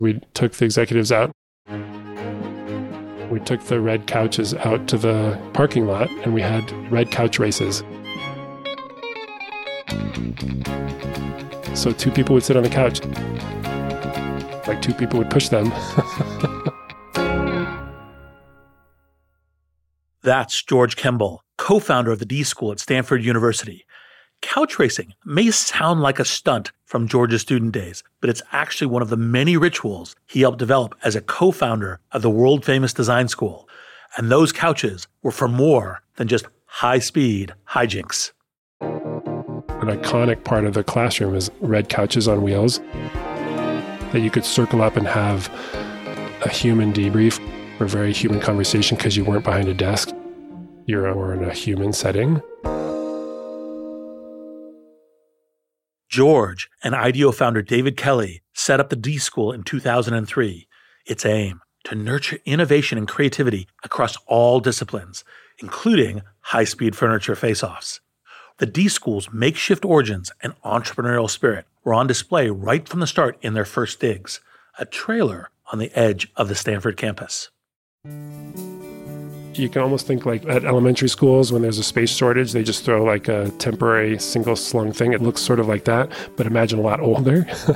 We took the executives out. We took the red couches out to the parking lot and we had red couch races. So two people would sit on the couch. Like two people would push them. That's George Kembel, co founder of the D School at Stanford University. Couch racing may sound like a stunt from George's student days, but it's actually one of the many rituals he helped develop as a co founder of the world famous design school. And those couches were for more than just high speed hijinks. An iconic part of the classroom is red couches on wheels that you could circle up and have a human debrief or a very human conversation because you weren't behind a desk. You were in a human setting. George and IDEO founder David Kelley set up the D School in 2003. Its aim to nurture innovation and creativity across all disciplines, including high speed furniture face offs. The D School's makeshift origins and entrepreneurial spirit were on display right from the start in their first digs, a trailer on the edge of the Stanford campus. You can almost think like at elementary schools when there's a space shortage, they just throw like a temporary single slung thing. It looks sort of like that, but imagine a lot older.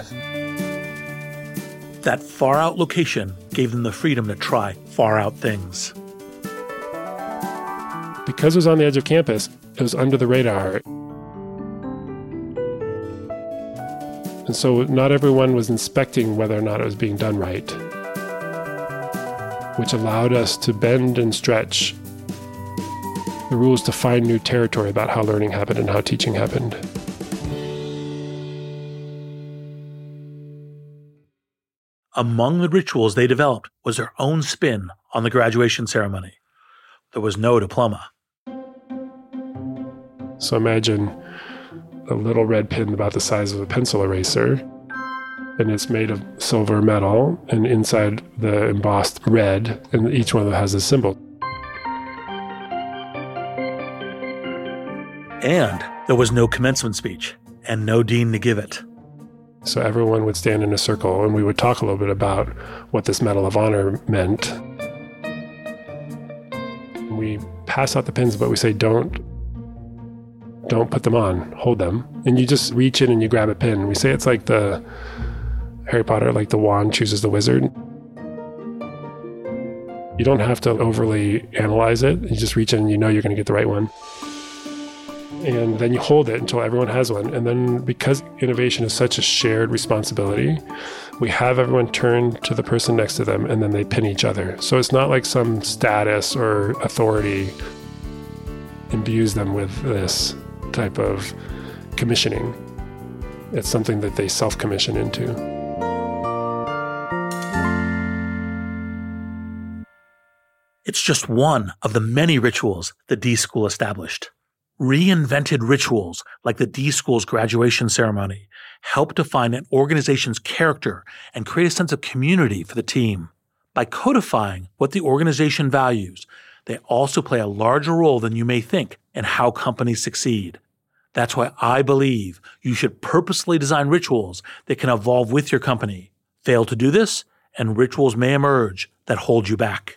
that far out location gave them the freedom to try far out things. Because it was on the edge of campus, it was under the radar. And so not everyone was inspecting whether or not it was being done right which allowed us to bend and stretch the rules to find new territory about how learning happened and how teaching happened. Among the rituals they developed was their own spin on the graduation ceremony. There was no diploma. So imagine a little red pin about the size of a pencil eraser and it's made of silver metal, and inside the embossed red, and each one of them has a symbol. And there was no commencement speech, and no dean to give it. So everyone would stand in a circle, and we would talk a little bit about what this Medal of Honor meant. We pass out the pins, but we say, don't don't put them on hold them and you just reach in and you grab a pin we say it's like the Harry Potter, like the wand chooses the wizard. You don't have to overly analyze it. You just reach in and you know you're going to get the right one. And then you hold it until everyone has one. And then because innovation is such a shared responsibility, we have everyone turn to the person next to them and then they pin each other. So it's not like some status or authority imbues them with this type of commissioning. It's something that they self commission into. It's just one of the many rituals the D School established. Reinvented rituals like the D School's graduation ceremony help define an organization's character and create a sense of community for the team. By codifying what the organization values, they also play a larger role than you may think in how companies succeed. That's why I believe you should purposely design rituals that can evolve with your company. Fail to do this, and rituals may emerge that hold you back.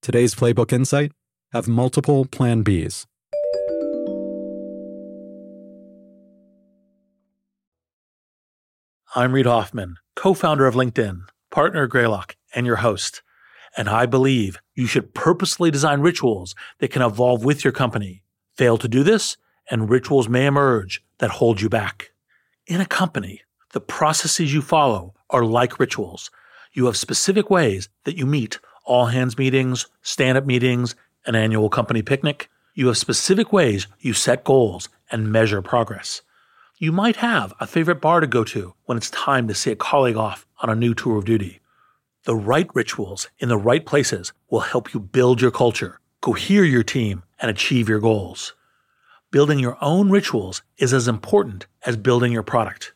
Today's Playbook Insight have multiple Plan Bs. I'm Reid Hoffman, co founder of LinkedIn, partner at Greylock, and your host. And I believe you should purposely design rituals that can evolve with your company. Fail to do this, and rituals may emerge that hold you back. In a company, the processes you follow are like rituals. You have specific ways that you meet all hands meetings, stand up meetings, an annual company picnic. You have specific ways you set goals and measure progress. You might have a favorite bar to go to when it's time to see a colleague off on a new tour of duty. The right rituals in the right places will help you build your culture, cohere your team, and achieve your goals. Building your own rituals is as important as building your product.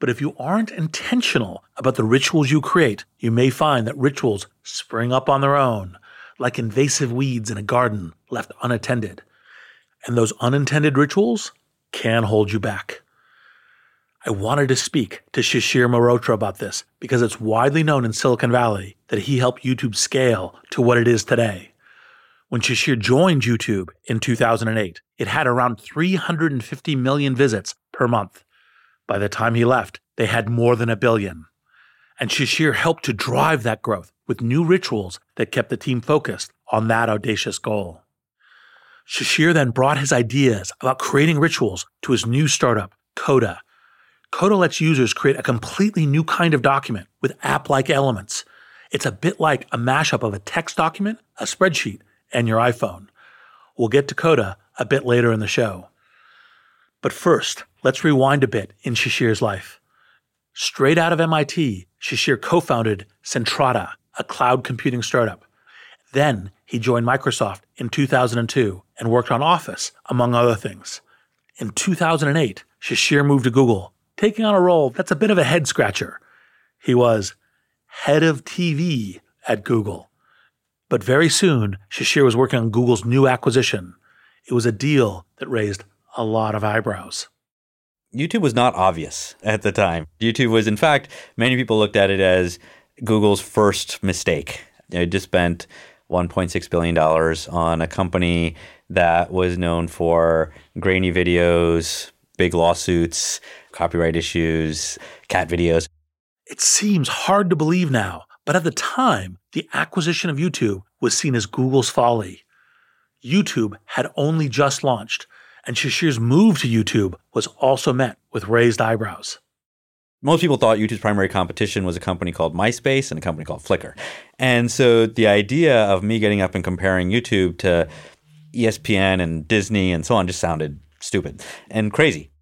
But if you aren't intentional about the rituals you create, you may find that rituals spring up on their own, like invasive weeds in a garden left unattended. And those unintended rituals can hold you back. I wanted to speak to Shishir Mehrotra about this because it's widely known in Silicon Valley that he helped YouTube scale to what it is today. When Shishir joined YouTube in 2008, it had around 350 million visits per month. By the time he left, they had more than a billion. And Shishir helped to drive that growth with new rituals that kept the team focused on that audacious goal. Shishir then brought his ideas about creating rituals to his new startup, Coda. Coda lets users create a completely new kind of document with app like elements. It's a bit like a mashup of a text document, a spreadsheet, and your iPhone. We'll get to Coda a bit later in the show. But first, let's rewind a bit in Shishir's life. Straight out of MIT, Shishir co founded Centrata, a cloud computing startup. Then he joined Microsoft in 2002 and worked on Office, among other things. In 2008, Shishir moved to Google, taking on a role that's a bit of a head scratcher. He was head of TV at Google. But very soon, Shishir was working on Google's new acquisition. It was a deal that raised a lot of eyebrows. YouTube was not obvious at the time. YouTube was, in fact, many people looked at it as Google's first mistake. It just spent $1.6 billion on a company that was known for grainy videos, big lawsuits, copyright issues, cat videos. It seems hard to believe now, but at the time, the acquisition of YouTube was seen as Google's folly. YouTube had only just launched, and Shishir's move to YouTube was also met with raised eyebrows most people thought YouTube's primary competition was a company called MySpace and a company called Flickr. And so the idea of me getting up and comparing YouTube to ESPN and Disney and so on just sounded stupid and crazy.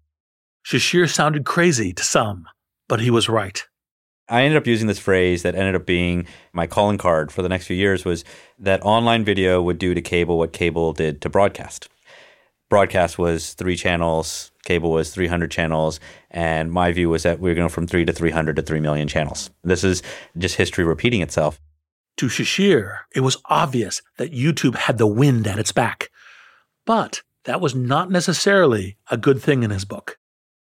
Shishir sounded crazy to some, but he was right. I ended up using this phrase that ended up being my calling card for the next few years was that online video would do to cable what cable did to broadcast. Broadcast was three channels, cable was 300 channels, and my view was that we are going from three to 300 to 3 million channels. This is just history repeating itself. To Shishir, it was obvious that YouTube had the wind at its back. But that was not necessarily a good thing in his book.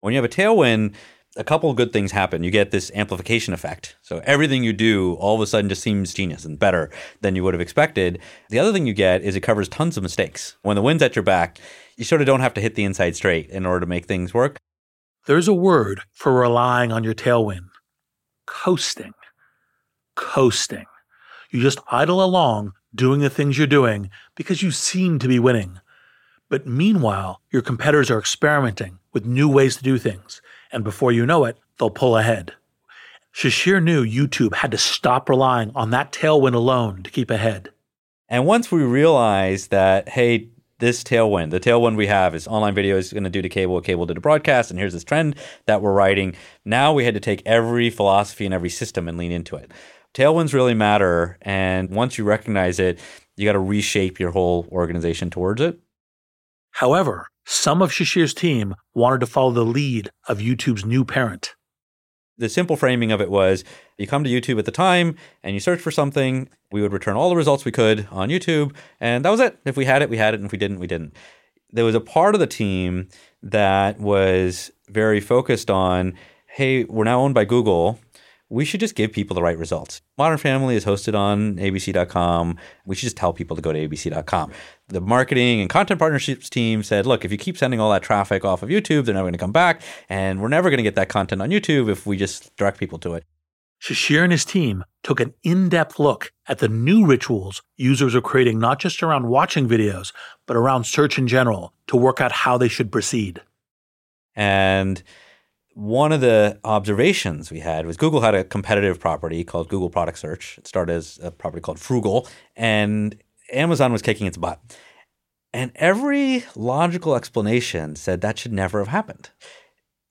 When you have a tailwind, a couple of good things happen. You get this amplification effect. So everything you do all of a sudden just seems genius and better than you would have expected. The other thing you get is it covers tons of mistakes. When the wind's at your back, you sort of don't have to hit the inside straight in order to make things work. There's a word for relying on your tailwind coasting. Coasting. You just idle along doing the things you're doing because you seem to be winning. But meanwhile, your competitors are experimenting with new ways to do things, and before you know it, they'll pull ahead. Shishir knew YouTube had to stop relying on that tailwind alone to keep ahead. And once we realized that, hey, this tailwind, the tailwind we have is online video is going to do to cable, cable did to broadcast, and here's this trend that we're writing. Now we had to take every philosophy and every system and lean into it. Tailwinds really matter, and once you recognize it, you got to reshape your whole organization towards it. However, some of Shishir's team wanted to follow the lead of YouTube's new parent. The simple framing of it was you come to YouTube at the time and you search for something, we would return all the results we could on YouTube, and that was it. If we had it, we had it, and if we didn't, we didn't. There was a part of the team that was very focused on hey, we're now owned by Google we should just give people the right results. Modern Family is hosted on abc.com. We should just tell people to go to abc.com. The marketing and content partnerships team said, look, if you keep sending all that traffic off of YouTube, they're never going to come back. And we're never going to get that content on YouTube if we just direct people to it. Shishir and his team took an in depth look at the new rituals users are creating, not just around watching videos, but around search in general to work out how they should proceed. And one of the observations we had was Google had a competitive property called Google Product Search. It started as a property called Froogle, and Amazon was kicking its butt. And every logical explanation said that should never have happened.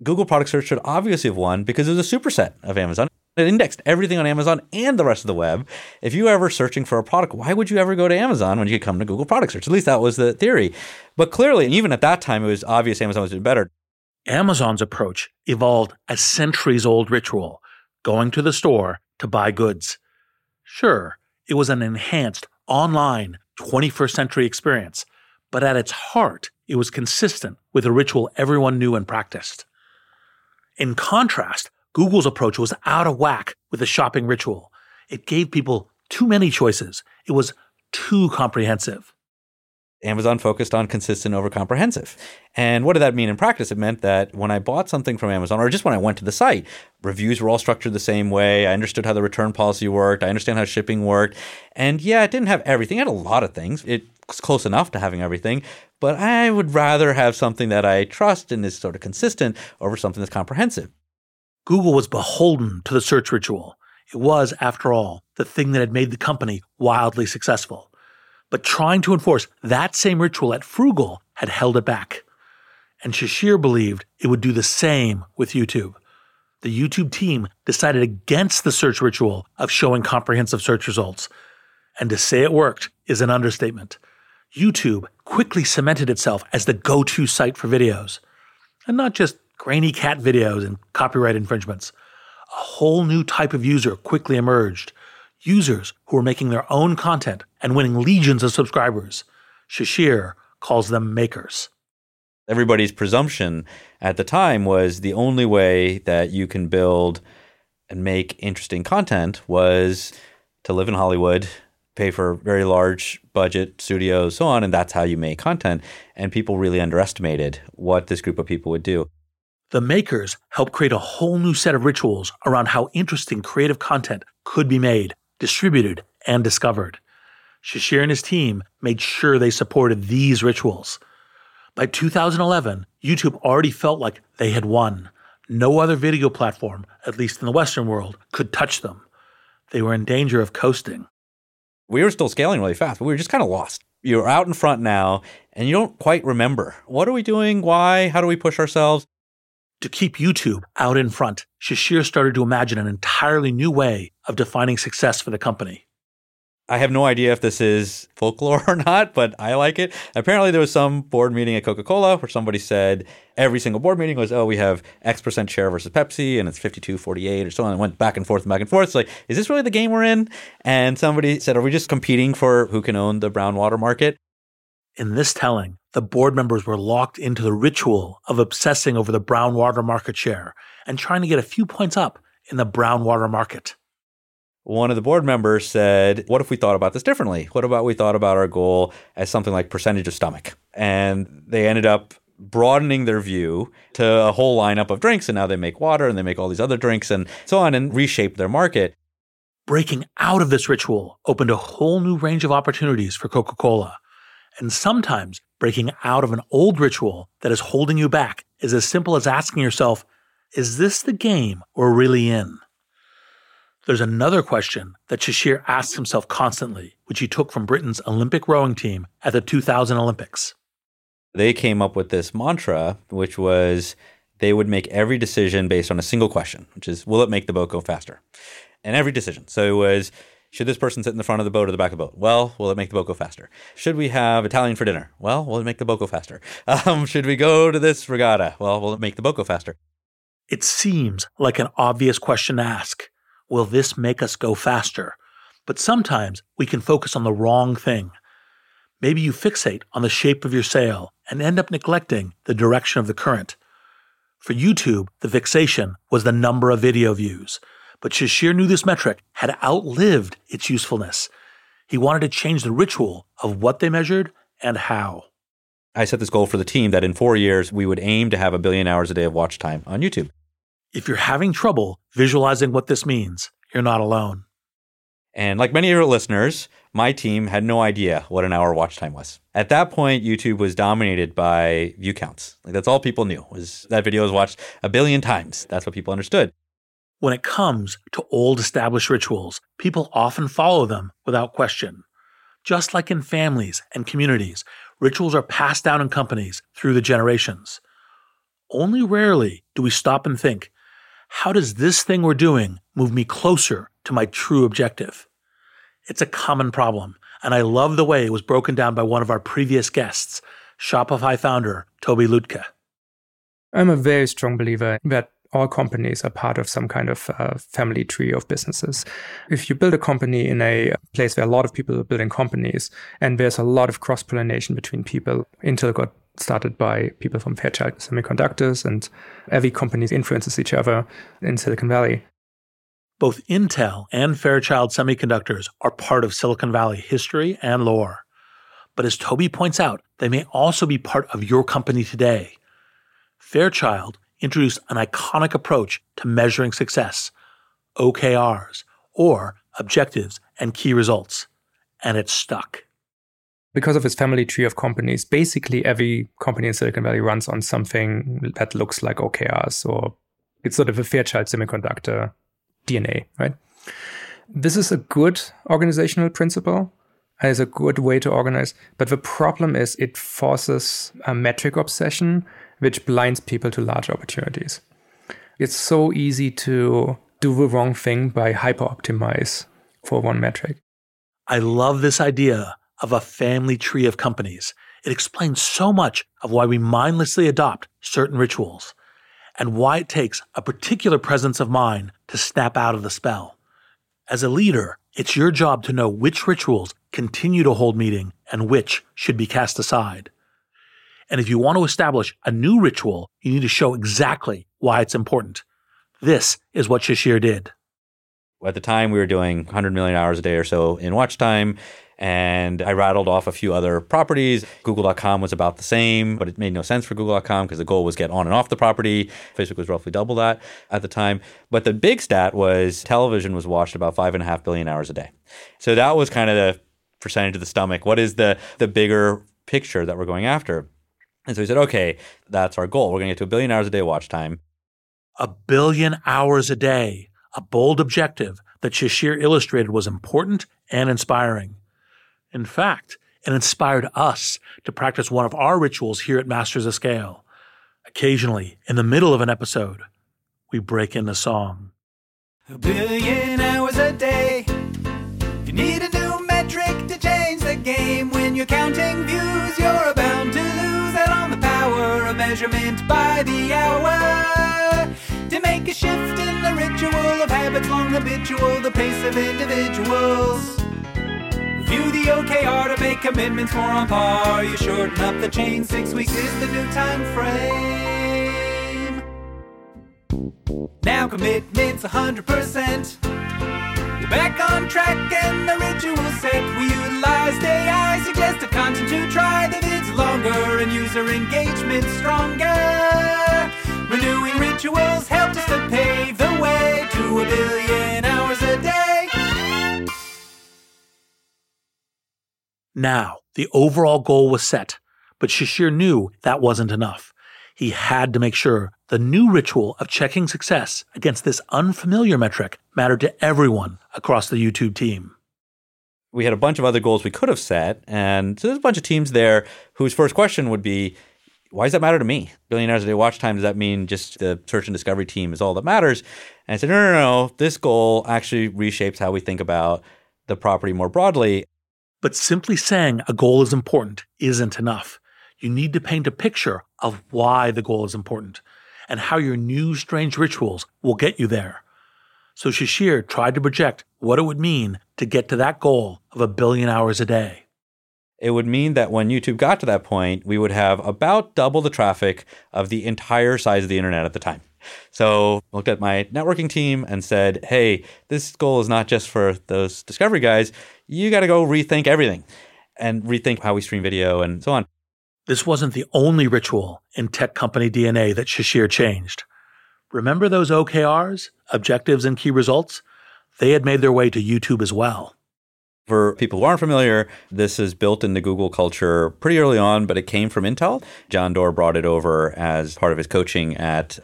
Google Product Search should obviously have won because it was a superset of Amazon. It indexed everything on Amazon and the rest of the web. If you were ever searching for a product, why would you ever go to Amazon when you could come to Google Product Search? At least that was the theory. But clearly, even at that time, it was obvious Amazon was doing better. Amazon's approach evolved a centuries old ritual going to the store to buy goods. Sure, it was an enhanced online 21st century experience, but at its heart, it was consistent with a ritual everyone knew and practiced. In contrast, Google's approach was out of whack with the shopping ritual. It gave people too many choices. It was too comprehensive. Amazon focused on consistent over comprehensive. And what did that mean in practice? It meant that when I bought something from Amazon, or just when I went to the site, reviews were all structured the same way. I understood how the return policy worked. I understand how shipping worked. And yeah, it didn't have everything. It had a lot of things. It was close enough to having everything. But I would rather have something that I trust and is sort of consistent over something that's comprehensive. Google was beholden to the search ritual. It was, after all, the thing that had made the company wildly successful but trying to enforce that same ritual at Froogle had held it back. And Shishir believed it would do the same with YouTube. The YouTube team decided against the search ritual of showing comprehensive search results. And to say it worked is an understatement. YouTube quickly cemented itself as the go to site for videos. And not just grainy cat videos and copyright infringements. A whole new type of user quickly emerged users who are making their own content and winning legions of subscribers. Shishir calls them makers. Everybody's presumption at the time was the only way that you can build and make interesting content was to live in Hollywood, pay for very large budget studios, so on, and that's how you make content. And people really underestimated what this group of people would do. The makers helped create a whole new set of rituals around how interesting creative content could be made distributed, and discovered. Shishir and his team made sure they supported these rituals. By 2011, YouTube already felt like they had won. No other video platform, at least in the Western world, could touch them. They were in danger of coasting. We were still scaling really fast, but we were just kind of lost. You're out in front now, and you don't quite remember what are we doing? Why? How do we push ourselves? To keep YouTube out in front, Shishir started to imagine an entirely new way of defining success for the company. I have no idea if this is folklore or not, but I like it. Apparently, there was some board meeting at Coca Cola where somebody said every single board meeting was, oh, we have X percent share versus Pepsi, and it's 52 48 or so on. And went back and forth and back and forth. It's like, is this really the game we're in? And somebody said, are we just competing for who can own the brown water market? In this telling, the board members were locked into the ritual of obsessing over the brown water market share and trying to get a few points up in the brown water market. One of the board members said, What if we thought about this differently? What about we thought about our goal as something like percentage of stomach? And they ended up broadening their view to a whole lineup of drinks. And now they make water and they make all these other drinks and so on and reshape their market. Breaking out of this ritual opened a whole new range of opportunities for Coca Cola. And sometimes breaking out of an old ritual that is holding you back is as simple as asking yourself, is this the game we're really in? There's another question that Shishir asks himself constantly, which he took from Britain's Olympic rowing team at the 2000 Olympics. They came up with this mantra, which was they would make every decision based on a single question, which is, will it make the boat go faster? And every decision. So it was, should this person sit in the front of the boat or the back of the boat? Well, will it make the boat go faster? Should we have Italian for dinner? Well, will it make the boat go faster? Um, should we go to this regatta? Well, will it make the boat go faster? It seems like an obvious question to ask. Will this make us go faster? But sometimes we can focus on the wrong thing. Maybe you fixate on the shape of your sail and end up neglecting the direction of the current. For YouTube, the fixation was the number of video views, but Shishir knew this metric had outlived its usefulness. He wanted to change the ritual of what they measured and how. I set this goal for the team that in four years we would aim to have a billion hours a day of watch time on YouTube. If you're having trouble visualizing what this means, you're not alone. And like many of your listeners, my team had no idea what an hour watch time was. At that point, YouTube was dominated by view counts. Like that's all people knew was that video was watched a billion times. That's what people understood. When it comes to old established rituals, people often follow them without question. Just like in families and communities, rituals are passed down in companies through the generations. Only rarely do we stop and think, how does this thing we're doing move me closer to my true objective? It's a common problem, and I love the way it was broken down by one of our previous guests, Shopify founder Tobi Lütke. I'm a very strong believer that all companies are part of some kind of uh, family tree of businesses. If you build a company in a place where a lot of people are building companies and there's a lot of cross pollination between people, Intel got started by people from Fairchild Semiconductors, and every company influences each other in Silicon Valley. Both Intel and Fairchild Semiconductors are part of Silicon Valley history and lore. But as Tobi points out, they may also be part of your company today. Fairchild introduced an iconic approach to measuring success OKRs, or objectives and key results, and it stuck because of its family tree of companies, basically every company in Silicon Valley runs on something that looks like OKRs or it's sort of a Fairchild semiconductor DNA, right? This is a good organizational principle. It's a good way to organize. But the problem is it forces a metric obsession, which blinds people to larger opportunities. It's so easy to do the wrong thing by hyper optimize for one metric. I love this idea of a family tree of companies. It explains so much of why we mindlessly adopt certain rituals and why it takes a particular presence of mind to snap out of the spell. As a leader, it's your job to know which rituals continue to hold meaning and which should be cast aside. And if you want to establish a new ritual, you need to show exactly why it's important. This is what Shishir did. At the time, we were doing 100 million hours a day or so in watch time. And I rattled off a few other properties. Google.com was about the same, but it made no sense for Google.com because the goal was get on and off the property. Facebook was roughly double that at the time. But the big stat was television was watched about five and a half billion hours a day. So that was kind of the percentage of the stomach. What is the the bigger picture that we're going after? And so we said, okay, that's our goal. We're going to get to a billion hours a day watch time. A billion hours a day, a bold objective that Shishir illustrated was important and inspiring. In fact, it inspired us to practice one of our rituals here at Masters of Scale. Occasionally, in the middle of an episode, we break into song. A billion hours a day. You need a new metric to change the game. When you're counting views, you're bound to lose out on the power of measurement by the hour. To make a shift in the ritual of habits long habitual, the pace of individuals. Review the OKR to make commitments more on par. You shorten up the chain, six weeks is the new time frame. Now commitment's 100%. Back on track and the ritual set. We utilized AI, suggested content to try. The vids longer and user engagement stronger. Renewing rituals helped us to pave the way to a billion hours a day. Now, the overall goal was set, but Shishir knew that wasn't enough. He had to make sure the new ritual of checking success against this unfamiliar metric mattered to everyone across the YouTube team. We had a bunch of other goals we could have set. And so there's a bunch of teams there whose first question would be, why does that matter to me? Billion hours a day watch time, does that mean just the search and discovery team is all that matters? And I said, no, no, no. This goal actually reshapes how we think about the property more broadly. But simply saying a goal is important isn't enough. You need to paint a picture of why the goal is important and how your new strange rituals will get you there. So Shishir tried to project what it would mean to get to that goal of a billion hours a day. It would mean that when YouTube got to that point, we would have about double the traffic of the entire size of the internet at the time. So I looked at my networking team and said, hey, this goal is not just for those discovery guys. You got to go rethink everything and rethink how we stream video and so on. This wasn't the only ritual in tech company DNA that Shishir changed. Remember those OKRs, objectives and key results? They had made their way to YouTube as well. For people who aren't familiar, this is built into Google culture pretty early on, but it came from Intel. John Doerr brought it over as part of his coaching at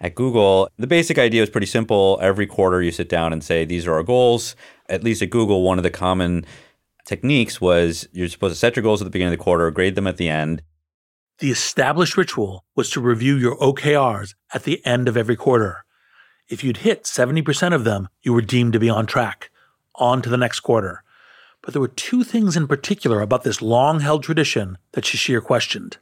at Google. The basic idea is pretty simple. Every quarter you sit down and say, these are our goals. At least at Google, one of the common techniques was you're supposed to set your goals at the beginning of the quarter, grade them at the end. The established ritual was to review your OKRs at the end of every quarter. If you'd hit 70% of them, you were deemed to be on track. On to the next quarter. But there were two things in particular about this long held tradition that Shishir questioned.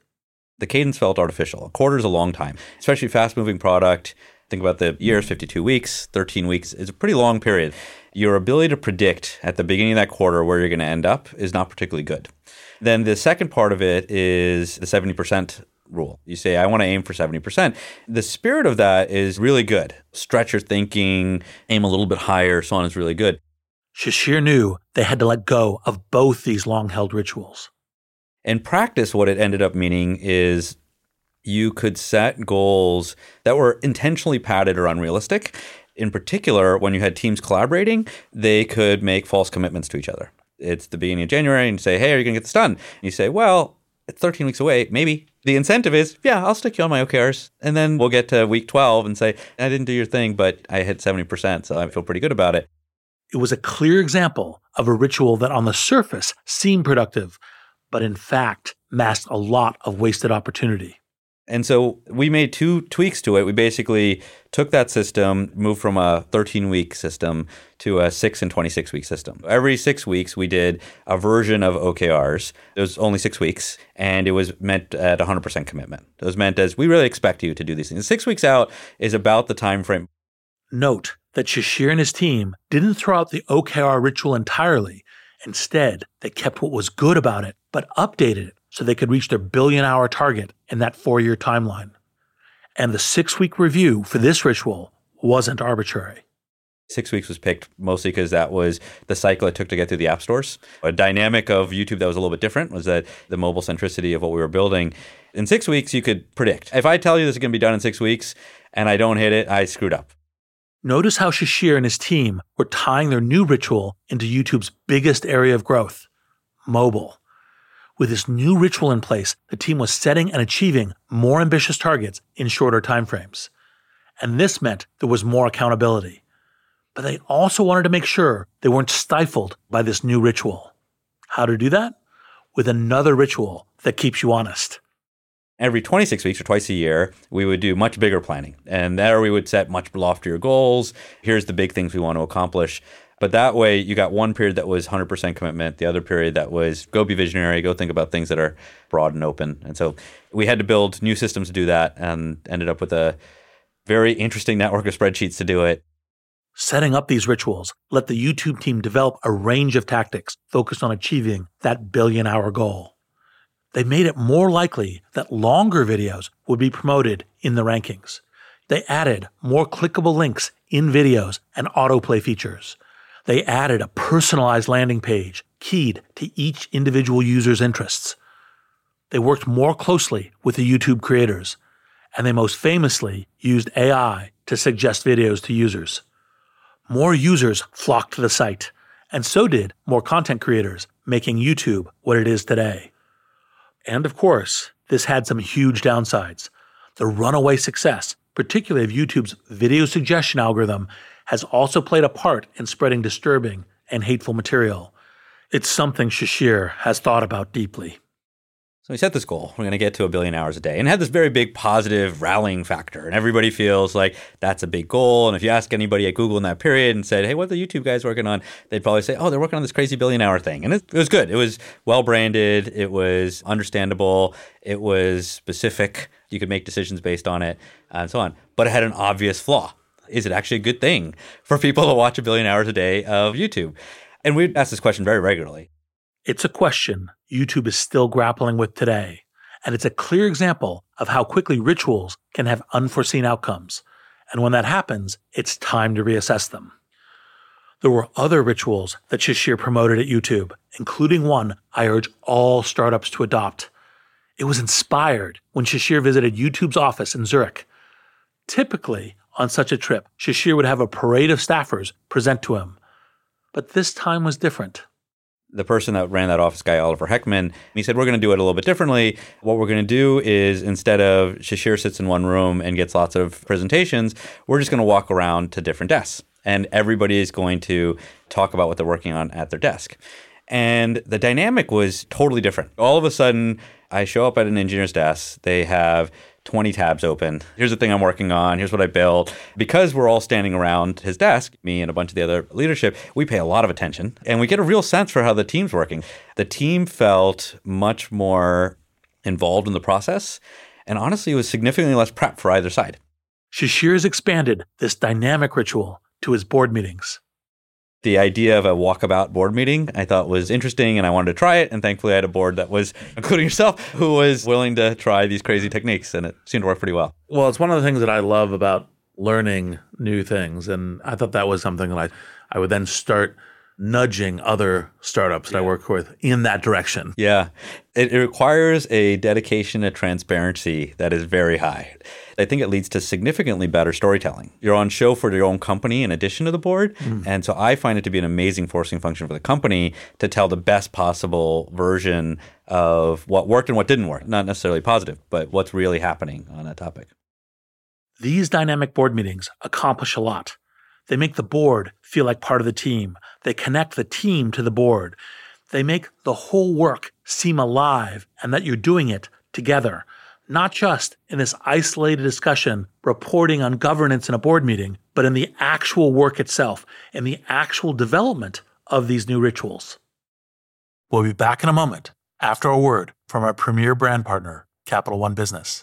The cadence felt artificial. A quarter is a long time, especially fast moving product. Think about the years 52 weeks, 13 weeks is a pretty long period. Your ability to predict at the beginning of that quarter where you're going to end up is not particularly good. Then the second part of it is the 70% rule. You say, I want to aim for 70%. The spirit of that is really good. Stretch your thinking, aim a little bit higher, so on is really good. Shishir knew they had to let go of both these long held rituals. In practice, what it ended up meaning is you could set goals that were intentionally padded or unrealistic. In particular, when you had teams collaborating, they could make false commitments to each other. It's the beginning of January and you say, Hey, are you going to get this done? And you say, Well, it's 13 weeks away. Maybe. The incentive is, Yeah, I'll stick you on my OKRs. And then we'll get to week 12 and say, I didn't do your thing, but I hit 70%. So I feel pretty good about it. It was a clear example of a ritual that on the surface seemed productive, but in fact masked a lot of wasted opportunity. And so we made two tweaks to it. We basically took that system, moved from a 13 week system to a 6 and 26 week system. Every six weeks, we did a version of OKRs. It was only six weeks, and it was meant at 100% commitment. It was meant as we really expect you to do these things. Six weeks out is about the time frame. Note that Shishir and his team didn't throw out the OKR ritual entirely. Instead, they kept what was good about it, but updated it so they could reach their billion hour target in that four year timeline. And the six week review for this ritual wasn't arbitrary. Six weeks was picked mostly because that was the cycle it took to get through the app stores. A dynamic of YouTube that was a little bit different was that the mobile centricity of what we were building. In six weeks, you could predict. If I tell you this is going to be done in six weeks and I don't hit it, I screwed up. Notice how Shishir and his team were tying their new ritual into YouTube's biggest area of growth mobile. With this new ritual in place, the team was setting and achieving more ambitious targets in shorter timeframes. And this meant there was more accountability. But they also wanted to make sure they weren't stifled by this new ritual. How to do that? With another ritual that keeps you honest. Every 26 weeks or twice a year, we would do much bigger planning. And there we would set much loftier goals. Here's the big things we want to accomplish. But that way, you got one period that was 100% commitment, the other period that was go be visionary, go think about things that are broad and open. And so we had to build new systems to do that and ended up with a very interesting network of spreadsheets to do it. Setting up these rituals let the YouTube team develop a range of tactics focused on achieving that billion hour goal. They made it more likely that longer videos would be promoted in the rankings. They added more clickable links in videos and autoplay features. They added a personalized landing page keyed to each individual user's interests. They worked more closely with the YouTube creators, and they most famously used AI to suggest videos to users. More users flocked to the site, and so did more content creators, making YouTube what it is today. And of course, this had some huge downsides. The runaway success, particularly of YouTube's video suggestion algorithm, has also played a part in spreading disturbing and hateful material. It's something Shishir has thought about deeply. So we set this goal. We're going to get to a billion hours a day and had this very big positive rallying factor. And everybody feels like that's a big goal. And if you ask anybody at Google in that period and said, hey, what are the YouTube guys working on? They'd probably say, oh, they're working on this crazy billion hour thing. And it, it was good. It was well branded. It was understandable. It was specific. You could make decisions based on it and so on. But it had an obvious flaw. Is it actually a good thing for people to watch a billion hours a day of YouTube? And we ask this question very regularly. It's a question YouTube is still grappling with today, and it's a clear example of how quickly rituals can have unforeseen outcomes. And when that happens, it's time to reassess them. There were other rituals that Shishir promoted at YouTube, including one I urge all startups to adopt. It was inspired when Shishir visited YouTube's office in Zurich. Typically, on such a trip, Shishir would have a parade of staffers present to him. But this time was different the person that ran that office guy, Oliver Heckmann, he said, We're going to do it a little bit differently. What we're going to do is instead of Shishir sits in one room and gets lots of presentations, we're just going to walk around to different desks. And everybody is going to talk about what they're working on at their desk. And the dynamic was totally different. All of a sudden, I show up at an engineer's desk. They have 20 tabs open. Here's the thing I'm working on. Here's what I built. Because we're all standing around his desk, me and a bunch of the other leadership, we pay a lot of attention and we get a real sense for how the team's working. The team felt much more involved in the process and honestly was significantly less prep for either side. Shishir's expanded this dynamic ritual to his board meetings the idea of a walkabout board meeting I thought was interesting and I wanted to try it. And thankfully, I had a board that was, including yourself, who was willing to try these crazy techniques. And it seemed to work pretty well. Well, it's one of the things that I love about learning new things. And I thought that was something that I, I would then start nudging other startups that I work with in that direction. Yeah. It, it requires a dedication to transparency that is very high. I think it leads to significantly better storytelling. You're on show for your own company in addition to the board. Mm. And so I find it to be an amazing forcing function for the company to tell the best possible version of what worked and what didn't work. Not necessarily positive, but what's really happening on that topic. These dynamic board meetings accomplish a lot. They make the board feel like part of the team. They connect the team to the board. They make the whole work seem alive and that you're doing it together, not just in this isolated discussion reporting on governance in a board meeting, but in the actual work itself, in the actual development of these new rituals. We'll be back in a moment after a word from our premier brand partner, Capital One Business.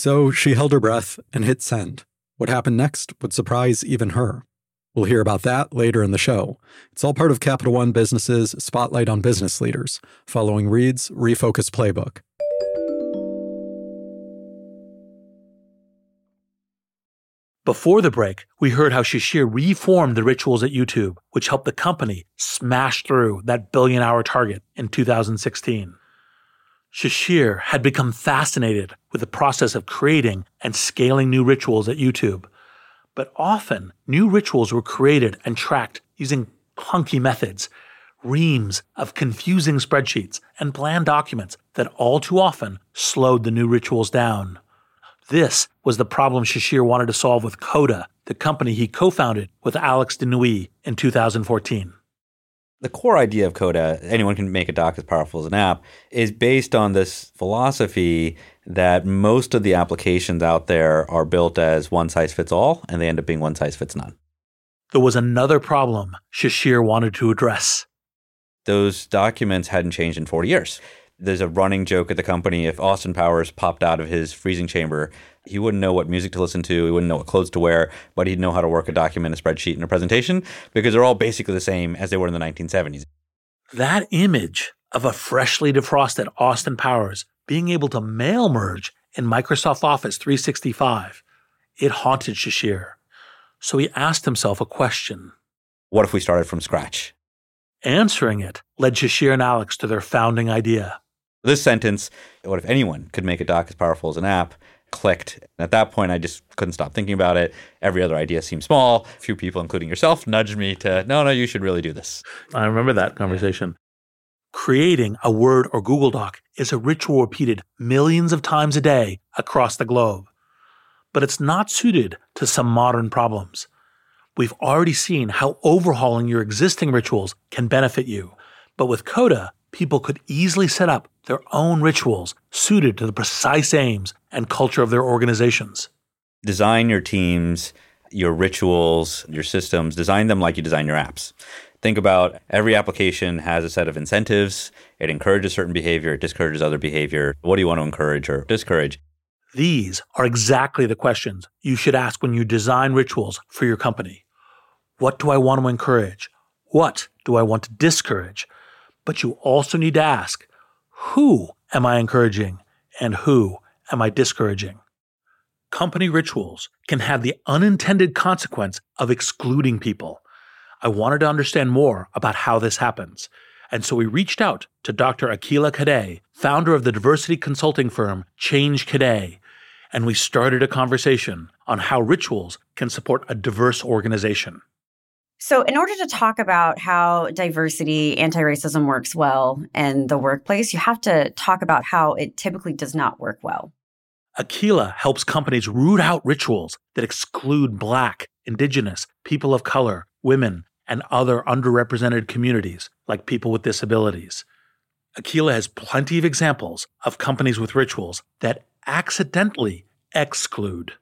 So she held her breath and hit send. What happened next would surprise even her. We'll hear about that later in the show. It's all part of Capital One Business's Spotlight on Business Leaders, following Reid's Refocus Playbook. Before the break, we heard how Shishir reformed the rituals at YouTube, which helped the company smash through that billion hour target in 2016. Shishir had become fascinated with the process of creating and scaling new rituals at YouTube. But often, new rituals were created and tracked using clunky methods, reams of confusing spreadsheets, and bland documents that all too often slowed the new rituals down. This was the problem Shishir wanted to solve with Coda, the company he co founded with Alex DeNeui in 2014 the core idea of Coda, anyone can make a doc as powerful as an app, is based on this philosophy that most of the applications out there are built as one size fits all, and they end up being one size fits none. There was another problem Shishir wanted to address. Those documents hadn't changed in 40 years. There's a running joke at the company if Austin Powers popped out of his freezing chamber, he wouldn't know what music to listen to, he wouldn't know what clothes to wear, but he'd know how to work a document, a spreadsheet, and a presentation because they're all basically the same as they were in the 1970s. That image of a freshly defrosted Austin Powers being able to mail merge in Microsoft Office 365, it haunted Shishir. So he asked himself a question. What if we started from scratch? Answering it led Shishir and Alex to their founding idea. This sentence, what if anyone could make a doc as powerful as an app, clicked. At that point, I just couldn't stop thinking about it. Every other idea seemed small. A few people, including yourself, nudged me to, no, no, you should really do this. I remember that conversation. Creating a Word or Google Doc is a ritual repeated millions of times a day across the globe. But it's not suited to some modern problems. We've already seen how overhauling your existing rituals can benefit you. But with Coda, people could easily set up their own rituals suited to the precise aims and culture of their organizations. Design your teams, your rituals, your systems, design them like you design your apps. Think about every application has a set of incentives. It encourages certain behavior, it discourages other behavior. What do you want to encourage or discourage? These are exactly the questions you should ask when you design rituals for your company. What do I want to encourage? What do I want to discourage? But you also need to ask who am I encouraging and who am I discouraging? Company rituals can have the unintended consequence of excluding people. I wanted to understand more about how this happens. And so we reached out to Dr. Akhila Cadet, founder of the diversity consulting firm Change Cadet, and we started a conversation on how rituals can support a diverse organization. So, in order to talk about how diversity, anti racism works well in the workplace, you have to talk about how it typically does not work well. Akhila helps companies root out rituals that exclude Black, Indigenous, people of color, women, and other underrepresented communities like people with disabilities. Akhila has plenty of examples of companies with rituals that accidentally exclude.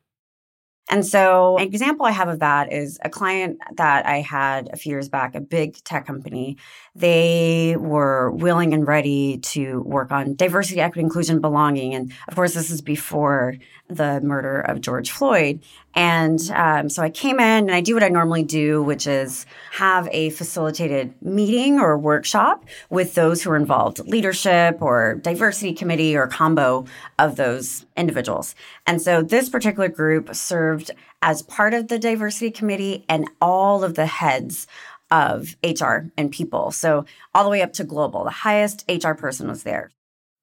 And so, an example I have of that is a client that I had a few years back, a big tech company. They were willing and ready to work on diversity, equity, inclusion, belonging. And of course, this is before the murder of George Floyd. And um, so I came in and I do what I normally do, which is have a facilitated meeting or workshop with those who are involved, leadership or diversity committee or combo of those individuals. And so this particular group served as part of the diversity committee and all of the heads of HR and people. So all the way up to global, the highest HR person was there.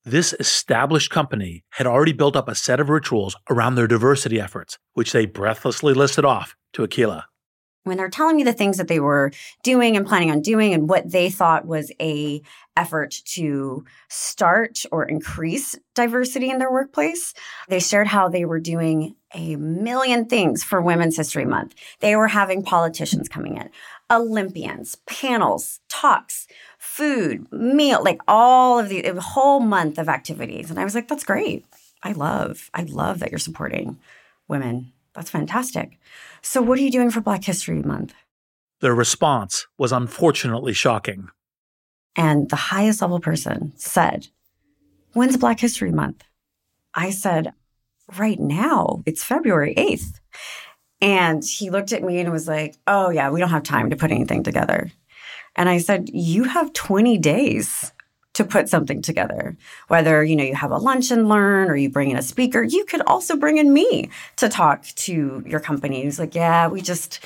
This established company had already built up a set of rituals around their diversity efforts, which they breathlessly listed off to Akhila. When they're telling me the things that they were doing and planning on doing and what they thought was a effort to start or increase diversity in their workplace, they shared how they were doing a million things for Women's History Month. They were having politicians coming in, Olympians, panels, talks, food, meal, like all of the a whole month of activities. And I was like, that's great. I love, I love that you're supporting women. That's fantastic. So, what are you doing for Black History Month? Their response was unfortunately shocking. And the highest level person said, When's Black History Month? I said, Right now, it's February 8th. And he looked at me and was like, Oh, yeah, we don't have time to put anything together. And I said, You have 20 days to put something together. Whether, you know, you have a lunch and learn or you bring in a speaker, you could also bring in me to talk to your company. He's like, yeah, we just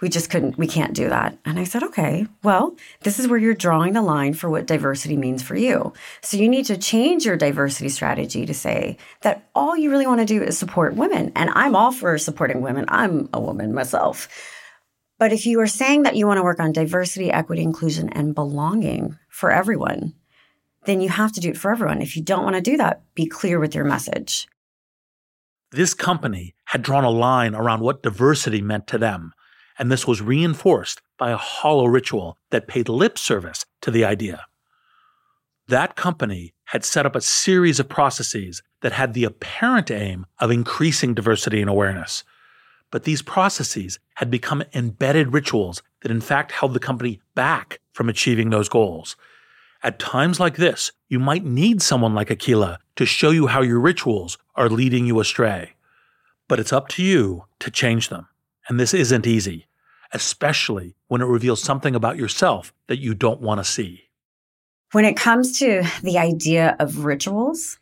we just couldn't we can't do that. And i said okay well this is where you're drawing the line for what diversity means for you. So you need to change your diversity strategy to say that all you really want to do is support women. And i'm all for supporting women. I'm a woman myself but if you are saying that you want to work on diversity equity inclusion and belonging for everyone then you have to do it for everyone if you don't want to do that be clear with your message this company had drawn a line around what diversity meant to them and this was reinforced by a hollow ritual that paid lip service to the idea. That company had set up a series of processes that had the apparent aim of increasing diversity and awareness. But these processes had become embedded rituals that, in fact, held the company back from achieving those goals. At times like this, you might need someone like Akhila to show you how your rituals are leading you astray. But it's up to you to change them. And this isn't easy especially when it reveals something about yourself that you don't want to see. When it comes to the idea of rituals,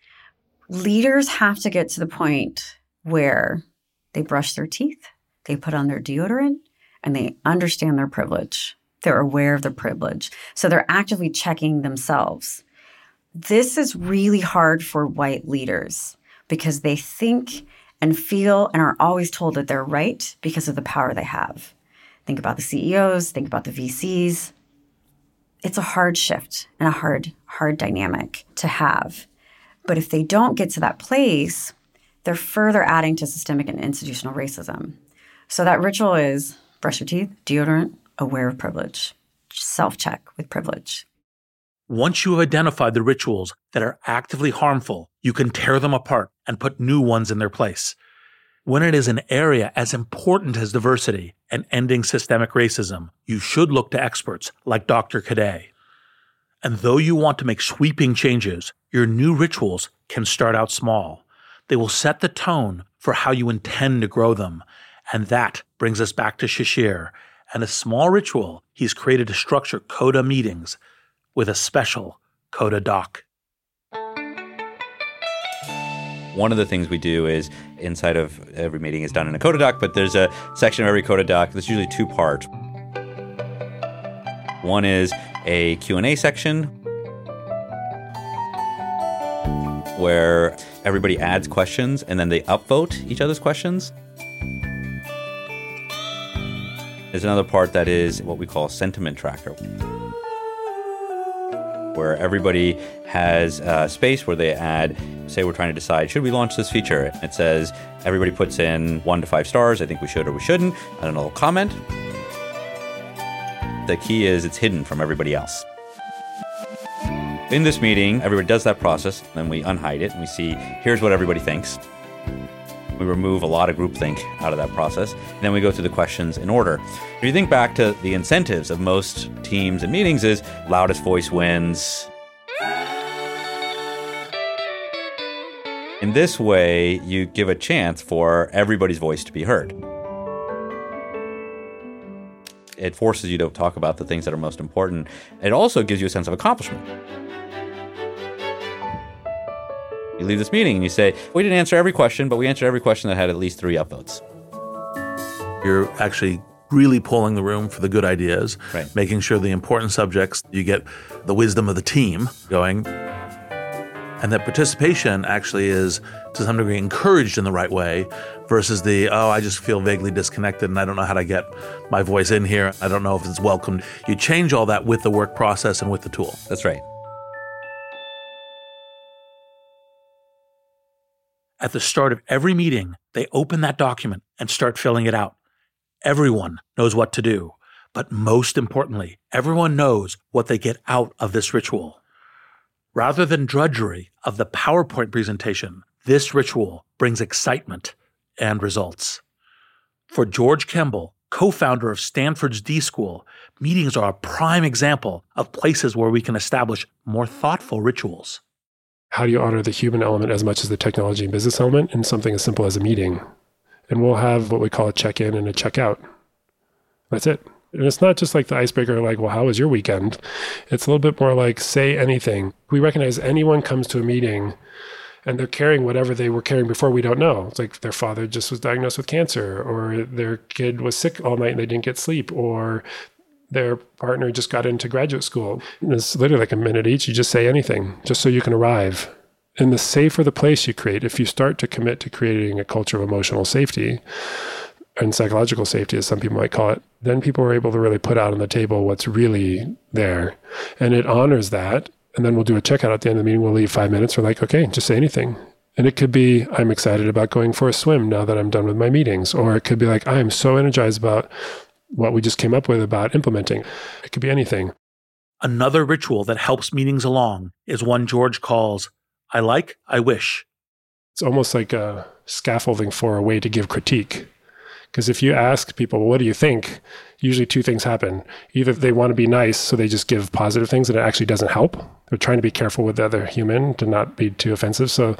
leaders have to get to the point where they brush their teeth, they put on their deodorant, and they understand their privilege. They're aware of their privilege. So they're actively checking themselves. This is really hard for white leaders because they think and feel and are always told that they're right because of the power they have. Think about the CEOs, think about the VCs. It's a hard shift and a hard, hard dynamic to have. But if they don't get to that place, they're further adding to systemic and institutional racism. So that ritual is brush your teeth, deodorant, aware of privilege, self check with privilege. Once you have identified the rituals that are actively harmful, you can tear them apart and put new ones in their place when it is an area as important as diversity and ending systemic racism, you should look to experts like Dr. Cadet. And though you want to make sweeping changes, your new rituals can start out small. They will set the tone for how you intend to grow them. And that brings us back to Shishir and a small ritual he's created to structure CODA meetings with a special CODA doc. One of the things we do is inside of every meeting is done in a Coda doc, but there's a section of every Coda doc that's usually two part. One is a Q&A section where everybody adds questions and then they upvote each other's questions. There's another part that is what we call sentiment tracker where everybody has a space where they add, say, we're trying to decide, should we launch this feature? It says everybody puts in one to five stars. I think we should or we shouldn't, and a little comment. The key is it's hidden from everybody else. In this meeting, everybody does that process, then we unhide it and we see here's what everybody thinks. We remove a lot of groupthink out of that process. And then we go through the questions in order. If you think back to the incentives of most teams and meetings is loudest voice wins. In this way, you give a chance for everybody's voice to be heard. It forces you to talk about the things that are most important. It also gives you a sense of accomplishment. You leave this meeting and you say, We didn't answer every question, but we answered every question that had at least three upvotes. You're actually really pulling the room for the good ideas, right. making sure the important subjects, you get the wisdom of the team going. And that participation actually is to some degree encouraged in the right way versus the, oh, I just feel vaguely disconnected and I don't know how to get my voice in here. I don't know if it's welcomed. You change all that with the work process and with the tool. That's right. At the start of every meeting, they open that document and start filling it out. Everyone knows what to do, but most importantly, everyone knows what they get out of this ritual. Rather than drudgery of the PowerPoint presentation, this ritual brings excitement and results. For George Kembel, co founder of Stanford's D School, meetings are a prime example of places where we can establish more thoughtful rituals how do you honor the human element as much as the technology and business element in something as simple as a meeting? And we'll have what we call a check in and a check out. That's it. And it's not just like the icebreaker, like, well, how was your weekend? It's a little bit more like, say anything. We recognize anyone comes to a meeting and they're carrying whatever they were carrying before we don't know. It's like their father just was diagnosed with cancer, or their kid was sick all night and they didn't get sleep, or their partner just got into graduate school. And it's literally like a minute each. You just say anything just so you can arrive. And the safer the place you create, if you start to commit to creating a culture of emotional safety, and psychological safety, as some people might call it, then people are able to really put out on the table what's really there. And it honors that. And then we'll do a checkout at the end of the meeting. We'll leave five minutes. We're like, okay, just say anything. And it could be, I'm excited about going for a swim now that I'm done with my meetings. Or it could be like, I am so energized about what we just came up with about implementing. It could be anything. Another ritual that helps meetings along is one George calls, I like, I wish. It's almost like a scaffolding for a way to give critique. Because if you ask people, what do you think? Usually two things happen. Either they want to be nice, so they just give positive things and it actually doesn't help. They're trying to be careful with the other human to not be too offensive. So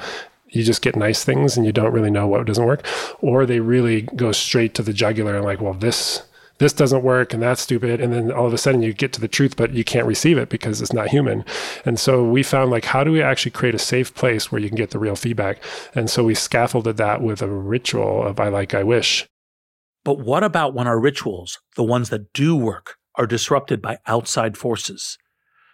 you just get nice things and you don't really know what doesn't work. Or they really go straight to the jugular and like, well, this this doesn't work and that's stupid and then all of a sudden you get to the truth but you can't receive it because it's not human and so we found like how do we actually create a safe place where you can get the real feedback and so we scaffolded that with a ritual of i like i wish but what about when our rituals, the ones that do work, are disrupted by outside forces?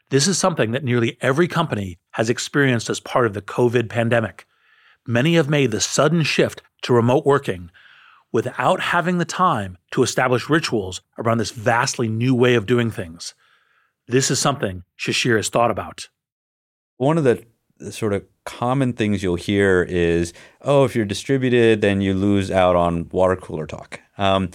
This is something that nearly every company has experienced as part of the COVID pandemic. Many have made the sudden shift to remote working without having the time to establish rituals around this vastly new way of doing things. This is something Shishir has thought about. One of the sort of common things you'll hear is, oh, if you're distributed, then you lose out on water cooler talk. Um,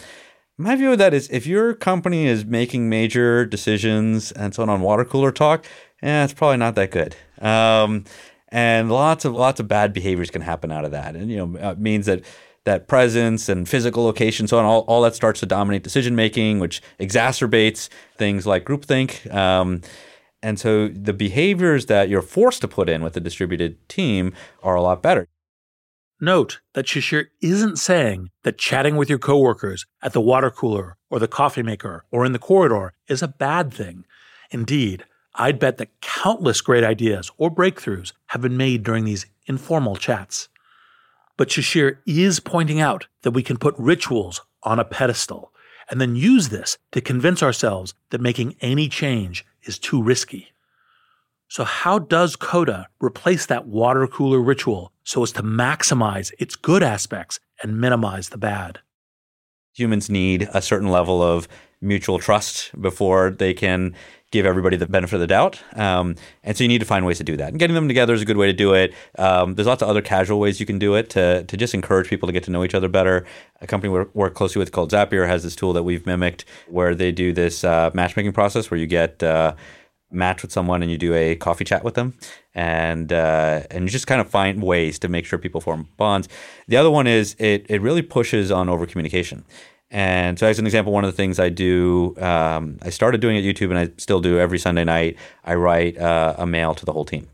my view of that is if your company is making major decisions and so on on water cooler talk, yeah, it's probably not that good. Um, and lots of lots of bad behaviors can happen out of that, and you know, it means that that presence and physical location, so on, all, all that starts to dominate decision making, which exacerbates things like groupthink. Um, and so the behaviors that you're forced to put in with a distributed team are a lot better. Note that Shishir isn't saying that chatting with your coworkers at the water cooler or the coffee maker or in the corridor is a bad thing. Indeed, I'd bet that countless great ideas or breakthroughs have been made during these informal chats. But Shishir is pointing out that we can put rituals on a pedestal and then use this to convince ourselves that making any change is too risky. So, how does Coda replace that water cooler ritual so as to maximize its good aspects and minimize the bad? Humans need a certain level of mutual trust before they can give everybody the benefit of the doubt. Um, and so you need to find ways to do that. And getting them together is a good way to do it. Um, there's lots of other casual ways you can do it to, to just encourage people to get to know each other better. A company we work closely with called Zapier has this tool that we've mimicked where they do this uh, matchmaking process where you get uh, match with someone and you do a coffee chat with them and uh, and you just kind of find ways to make sure people form bonds the other one is it, it really pushes on over communication and so, as an example, one of the things I do, um, I started doing at YouTube, and I still do every Sunday night. I write uh, a mail to the whole team.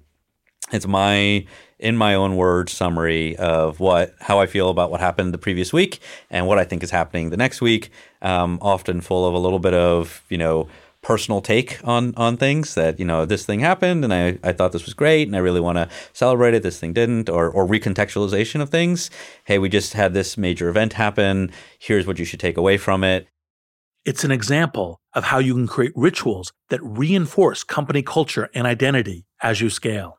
It's my, in my own words, summary of what, how I feel about what happened the previous week, and what I think is happening the next week. Um, often full of a little bit of, you know, personal take on on things that you know this thing happened and I, I thought this was great and I really want to celebrate it this thing didn't or or recontextualization of things. Hey we just had this major event happen. Here's what you should take away from it. It's an example of how you can create rituals that reinforce company culture and identity as you scale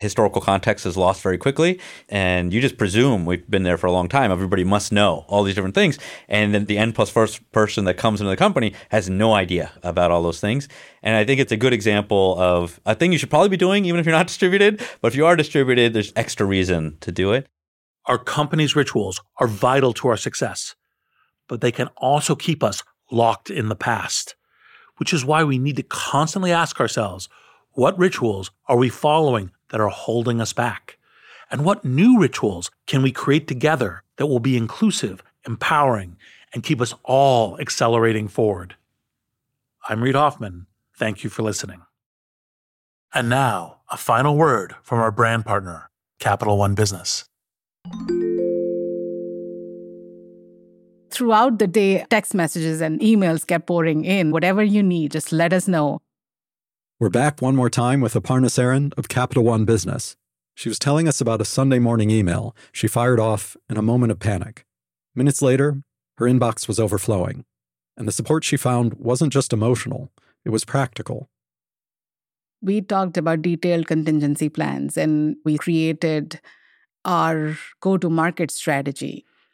historical context is lost very quickly and you just presume we've been there for a long time. Everybody must know all these different things. And then the n plus first person that comes into the company has no idea about all those things. And i think it's a good example of a thing you should probably be doing even if you're not distributed. But if you are distributed there's extra reason to do it. Our company's rituals are vital to our success but they can also keep us locked in the past which is why we need to constantly ask ourselves what rituals are we following that are holding us back? And what new rituals can we create together that will be inclusive, empowering, and keep us all accelerating forward? I'm Reid Hoffman. Thank you for listening. And now, a final word from our brand partner, Capital One Business. Throughout the day, text messages and emails kept pouring in. Whatever you need, just let us know. We're back one more time with Aparna Saran of Capital One Business. She was telling us about a Sunday morning email she fired off in a moment of panic. Minutes later, her inbox was overflowing, and the support she found wasn't just emotional, it was practical. We talked about detailed contingency plans and we created our go to market strategy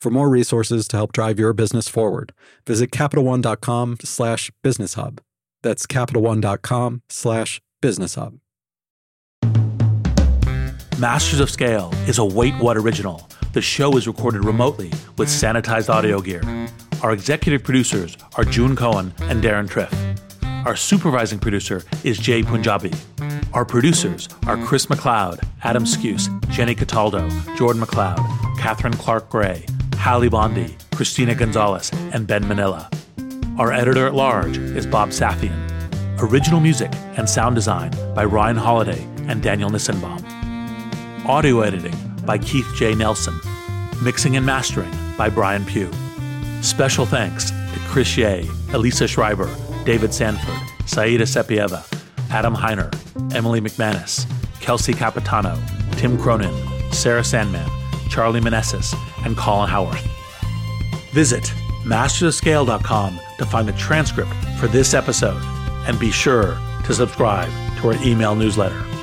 For more resources to help drive your business forward, visit CapitalOne.com slash business hub. That's CapitalOne.com slash business hub. Masters of Scale is a Wait What original. The show is recorded remotely with sanitized audio gear. Our executive producers are June Cohen and Deron Triff. Our supervising producer is Jai Punjabi. Our producers are Chris McLeod, Adam Skuse, Jenny Cataldo, Jordan McLeod, Catherine Clark Gray, Hallie Bondi, Christina Gonzalez, and Ben Manila. Our editor at large is Bob Safian. Original music and sound design by Ryan Holladay and Daniel Nissenbaum. Audio editing by Keith J. Nelson. Mixing and mastering by Brian Pugh. Special thanks to Chris Ye, Elisa Schreiber, David Sanford, Saida Sepieva, Adam Heiner, Emily McManus, Kelsey Capitano, Tim Cronin, Sarah Sandman, Charlie Manessis, and Colin Howarth. Visit mastersofscale.com to find the transcript for this episode and be sure to subscribe to our email newsletter.